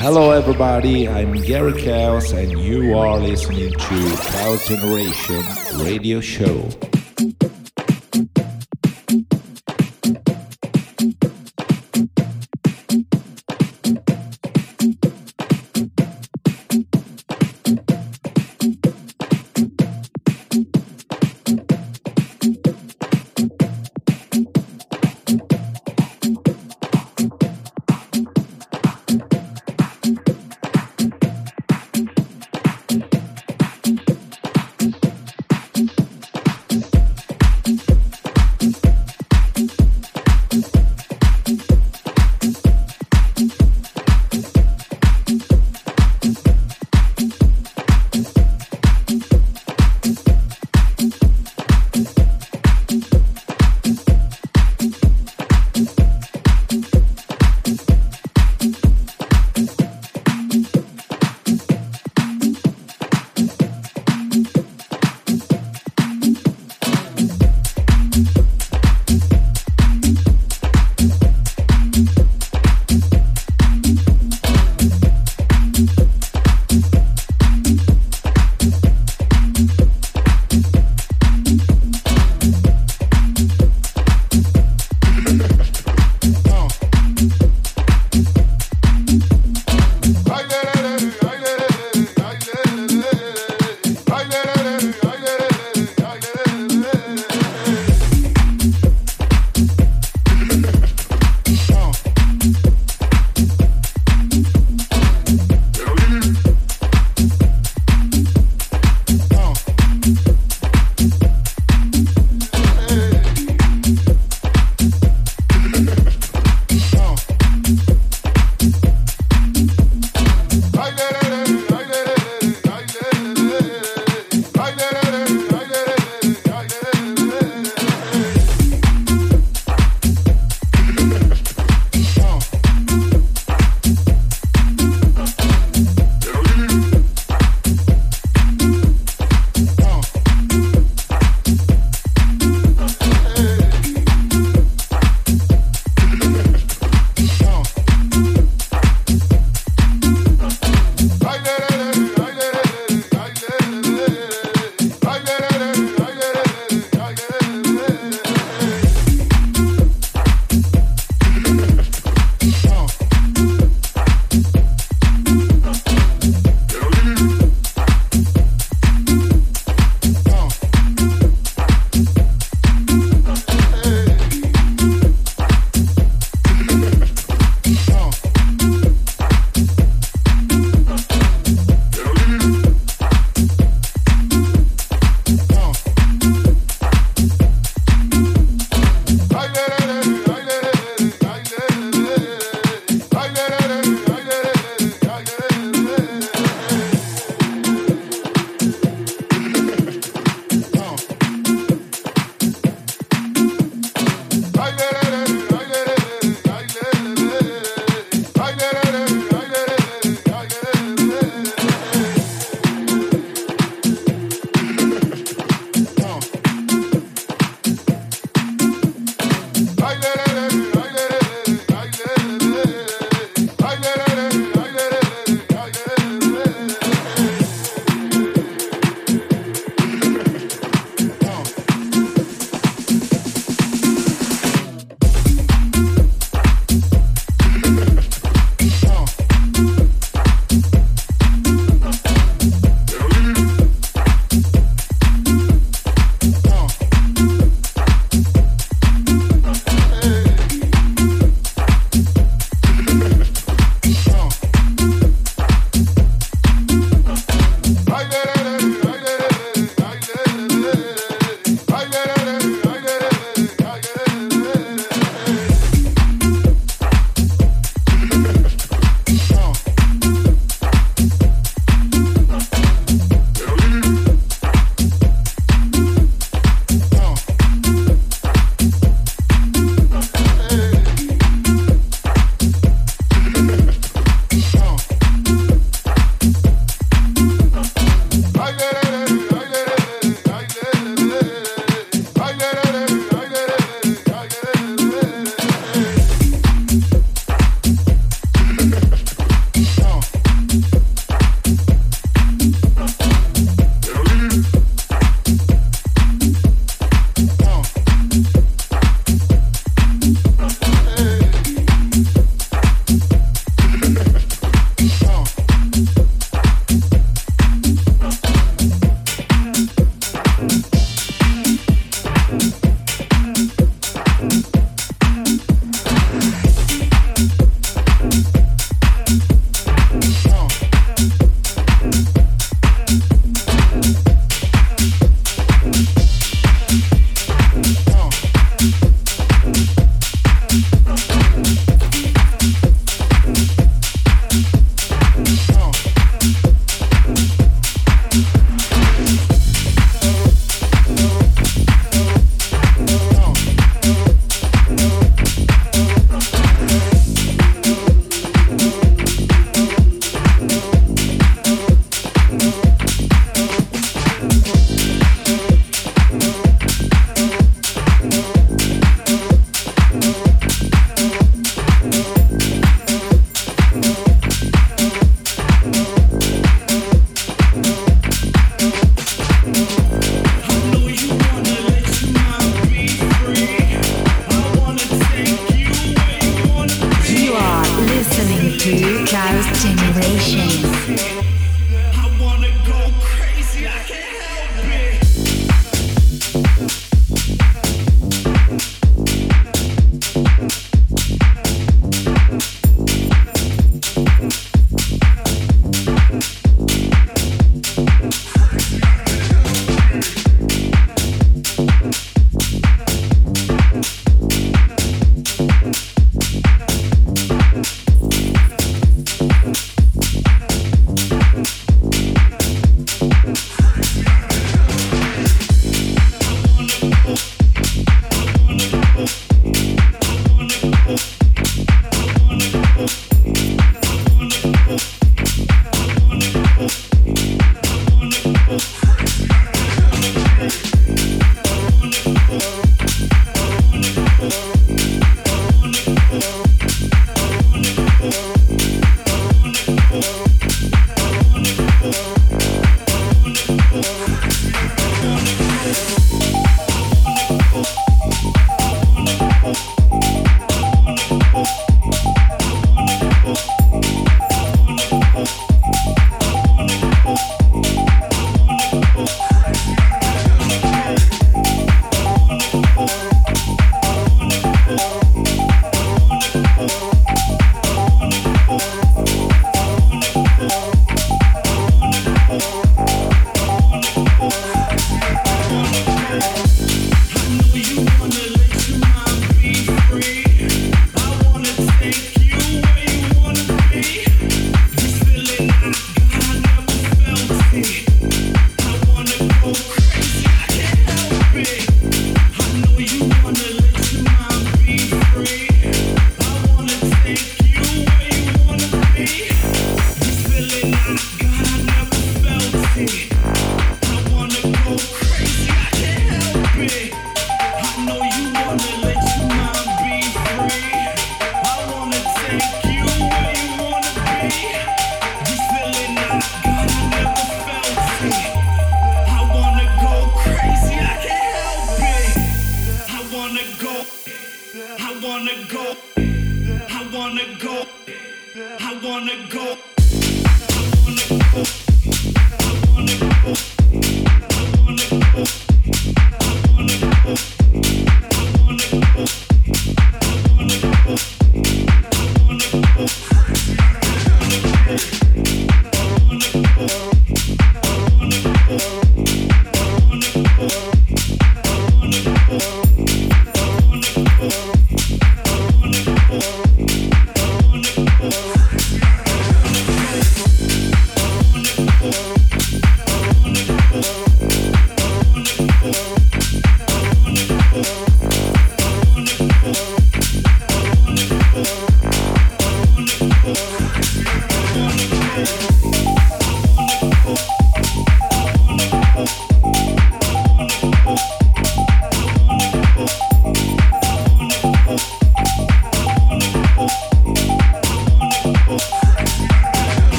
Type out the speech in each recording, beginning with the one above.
Hello, everybody. I'm Gary Caos, and you are listening to Caos Generation Radio Show.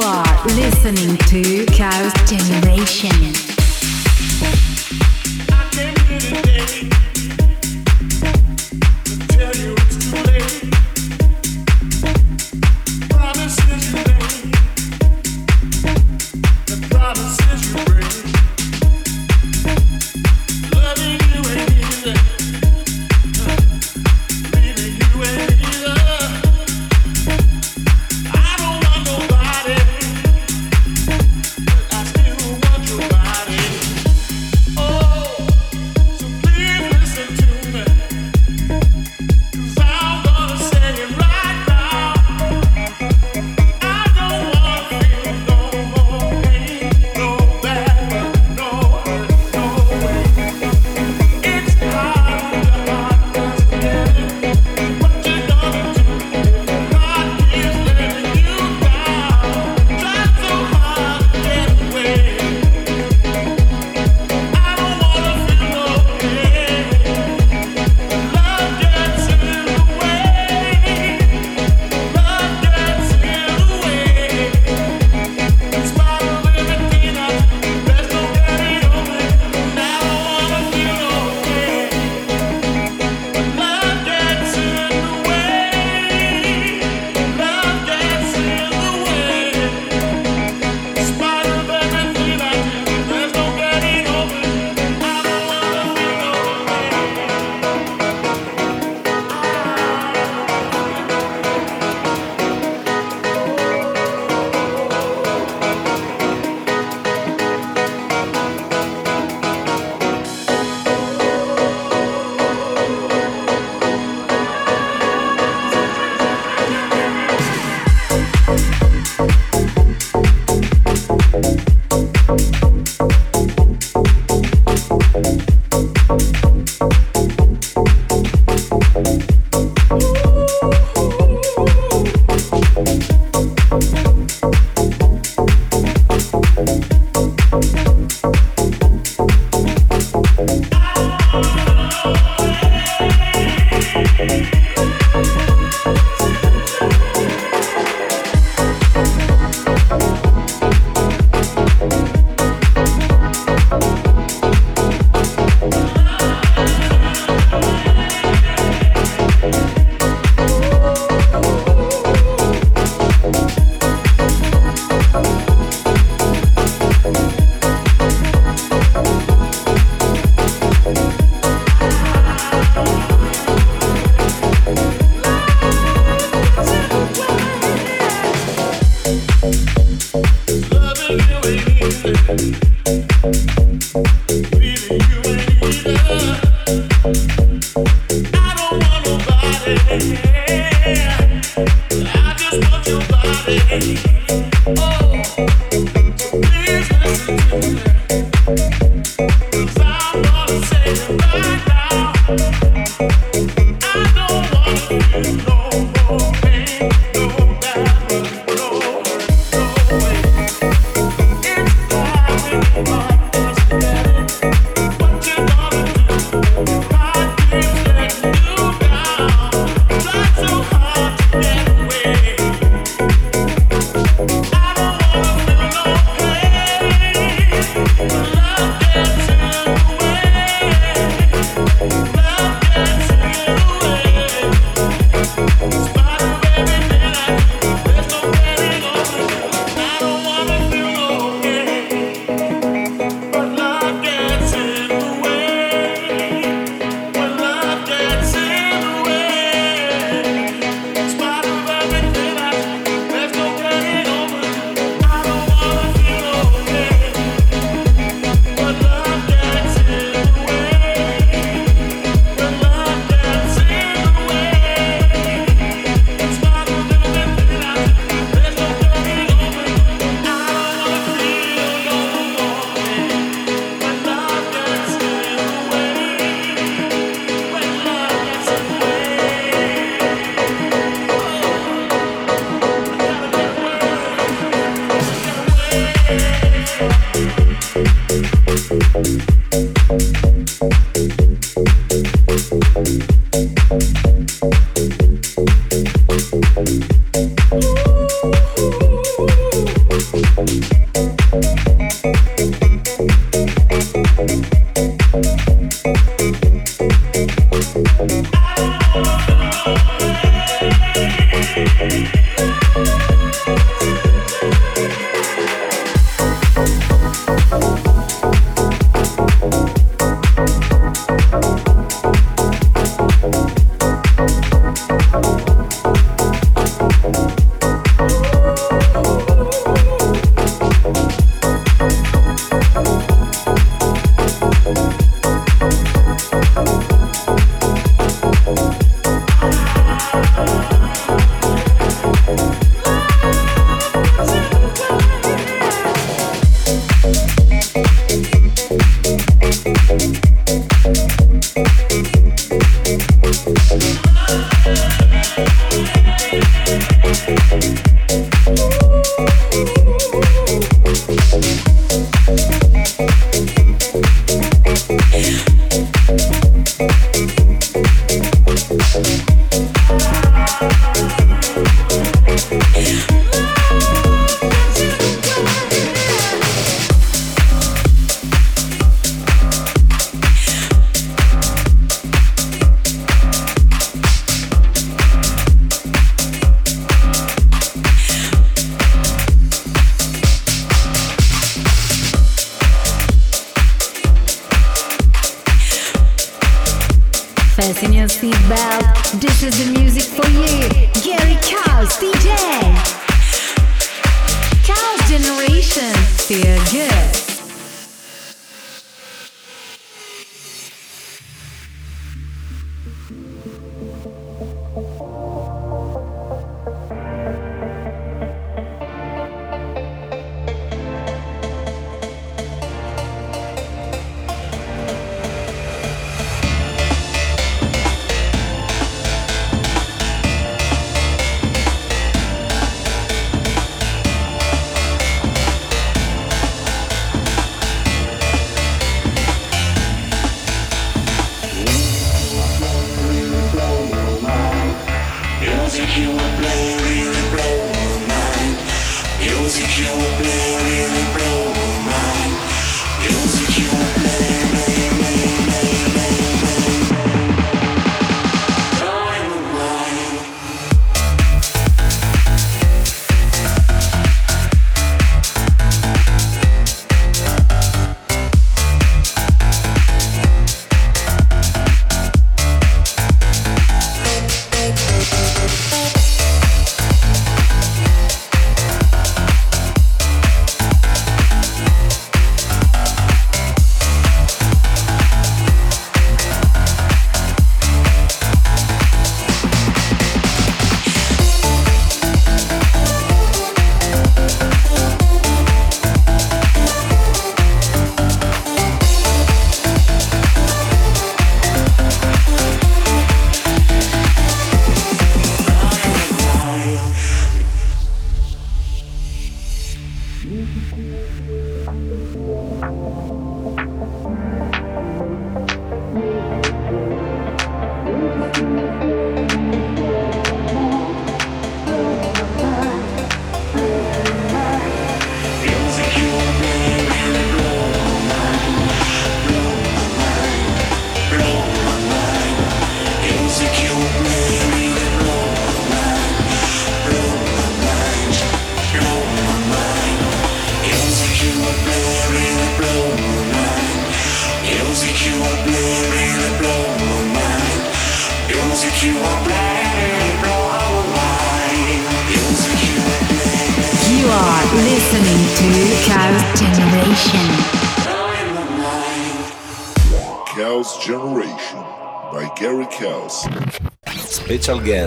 Body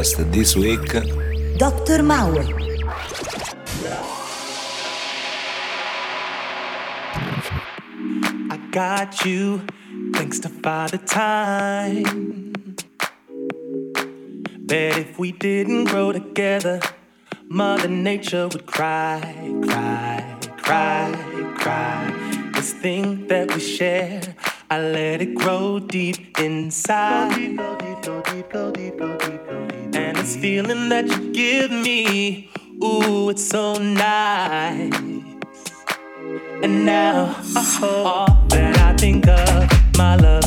guest this week Dr. Mawe. I got you thanks to Father Time. Bet if we didn't grow together, Mother Nature would cry, cry, cry, cry. This thing that we share, I let it grow deep inside. And this feeling that you give me, ooh, it's so nice. And now, uh-huh, all that I think of, my love,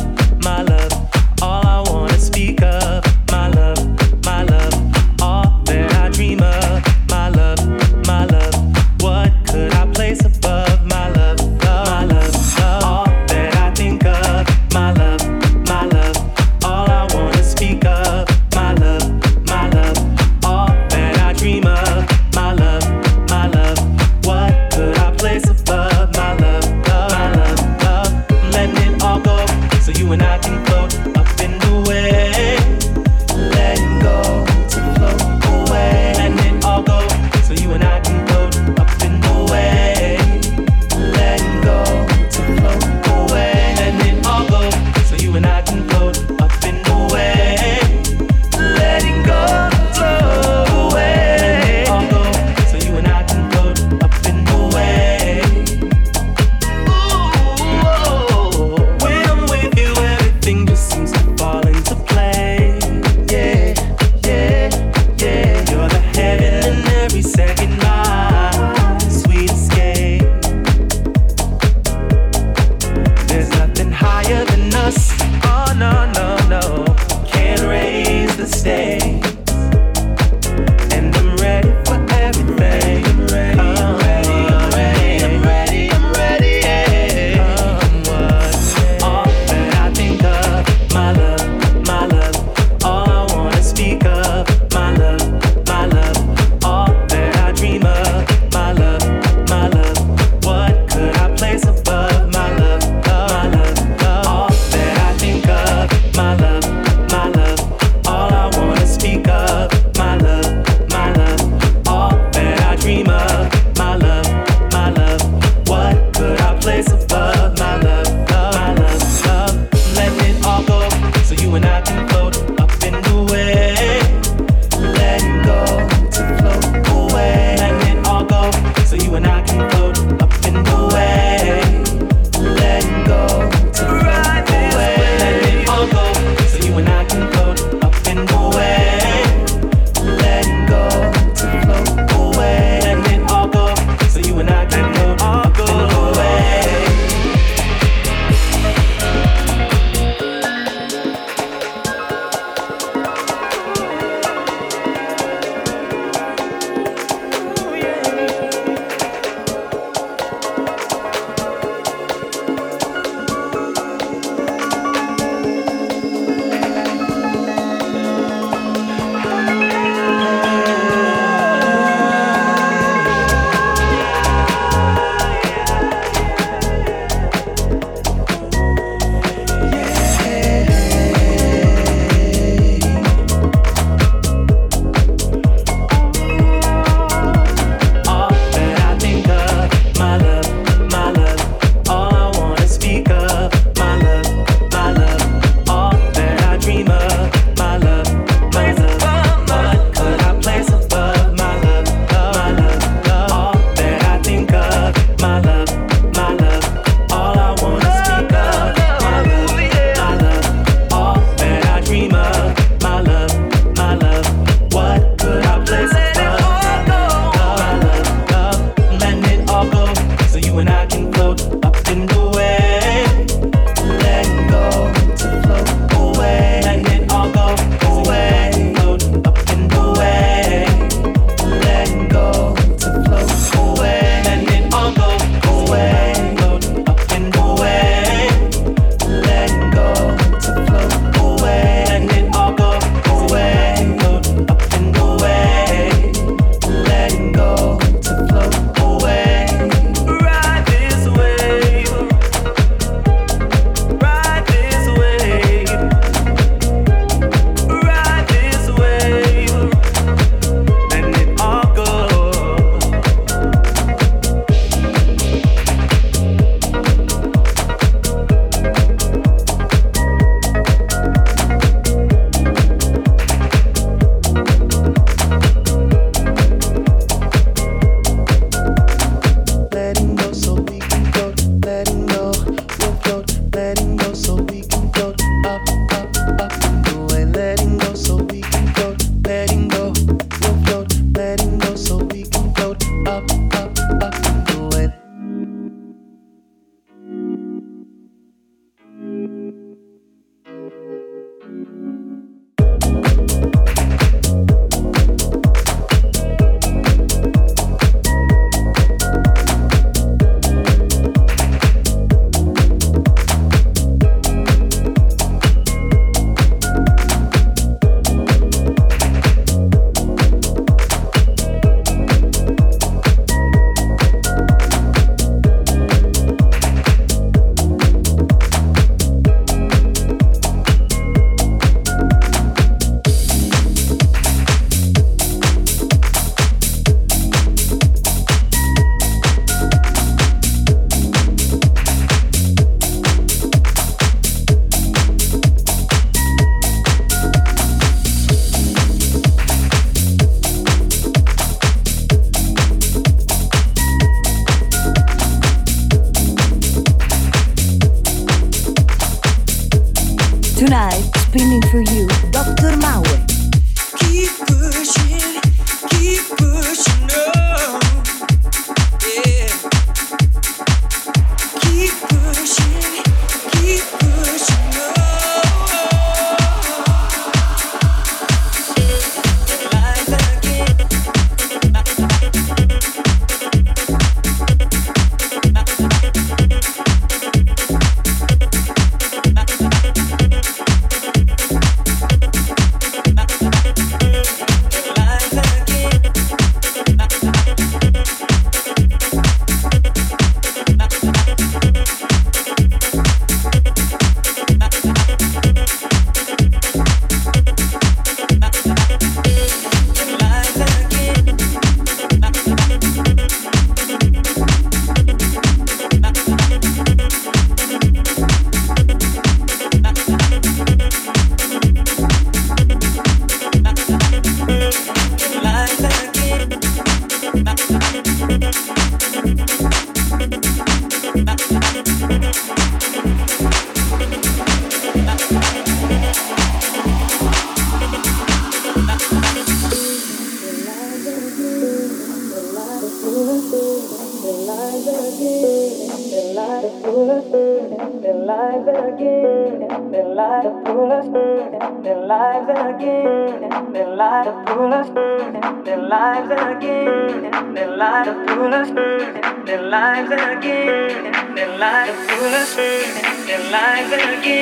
again, and then life again, and then again.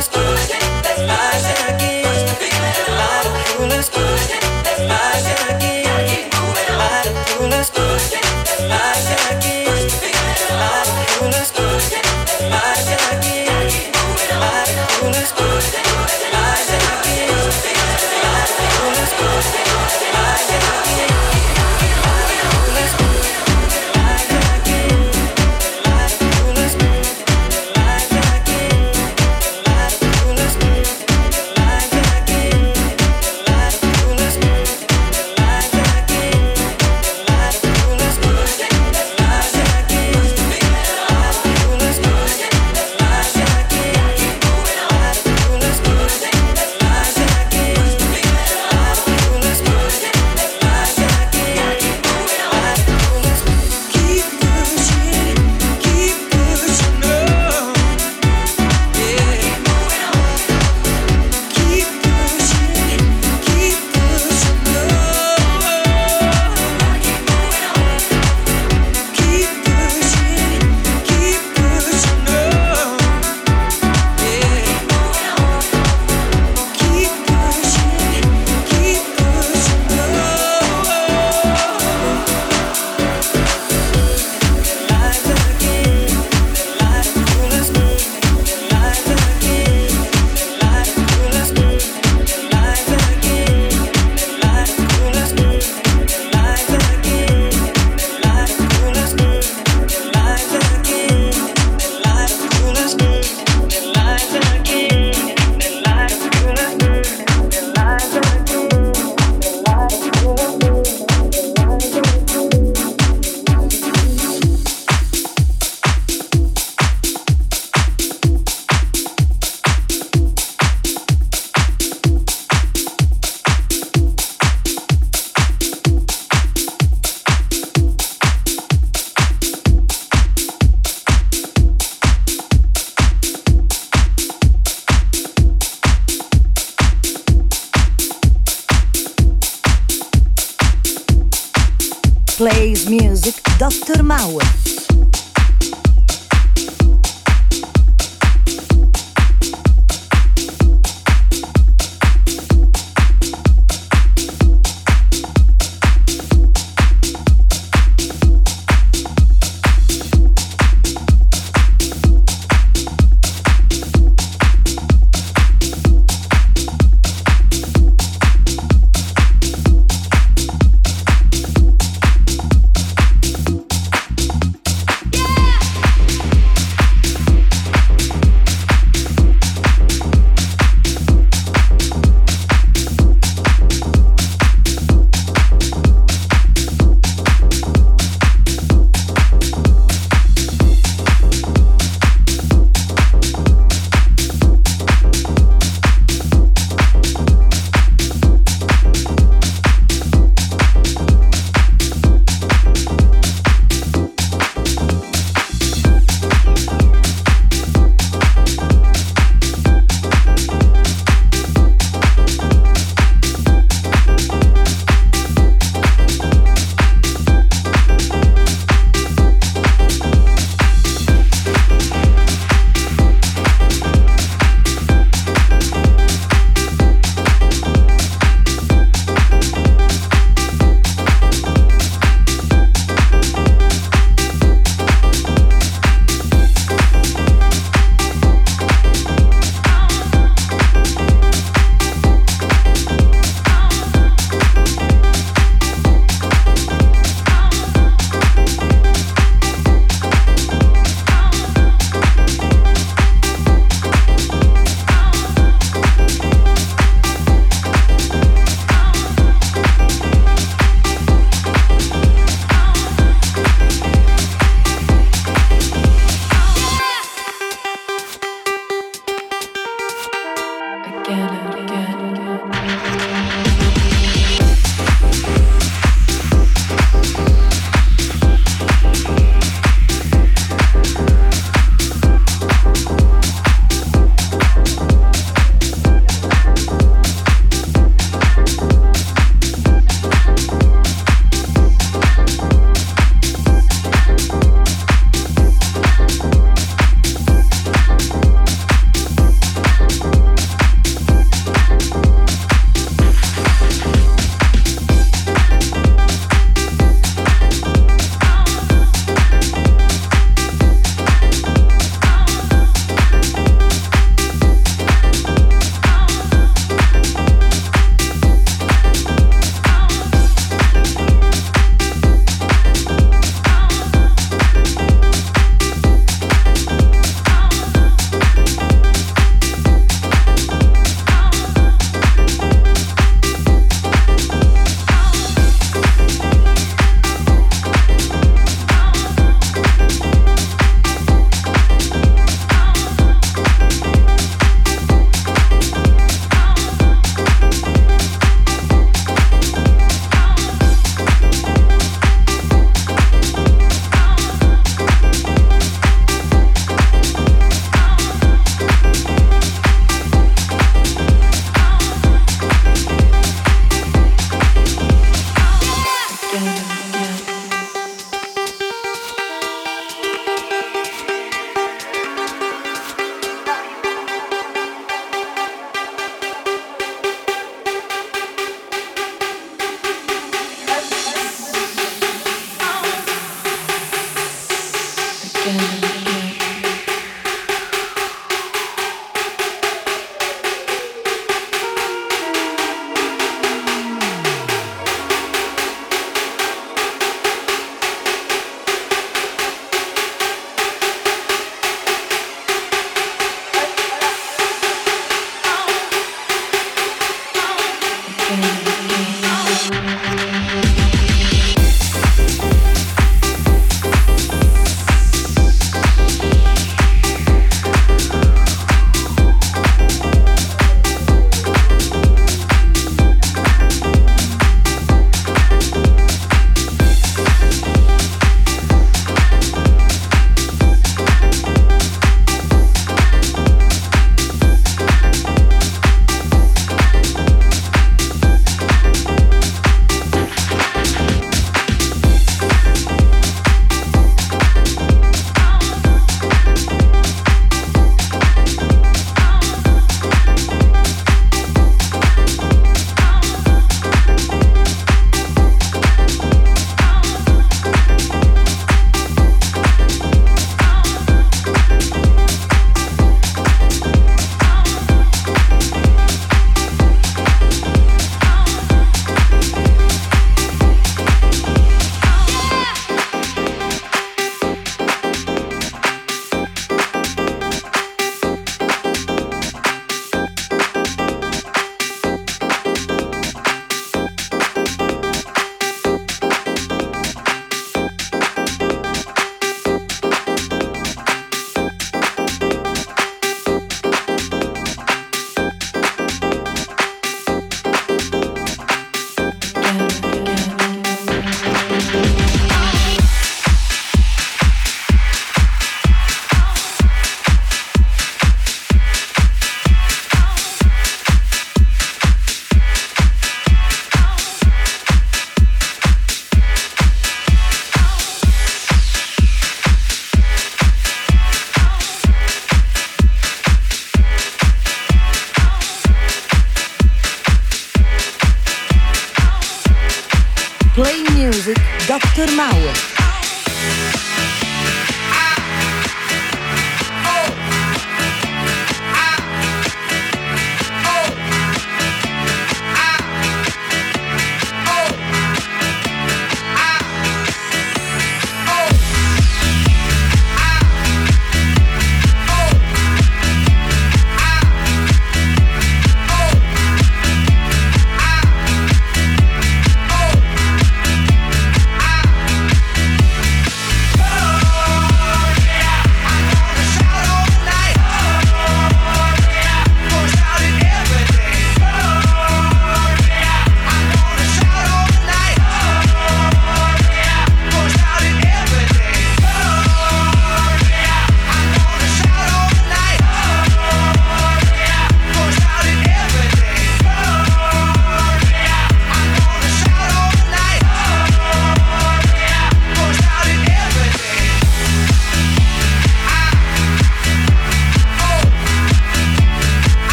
That's my shit.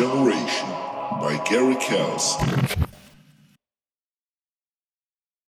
Generation by Gary Caos.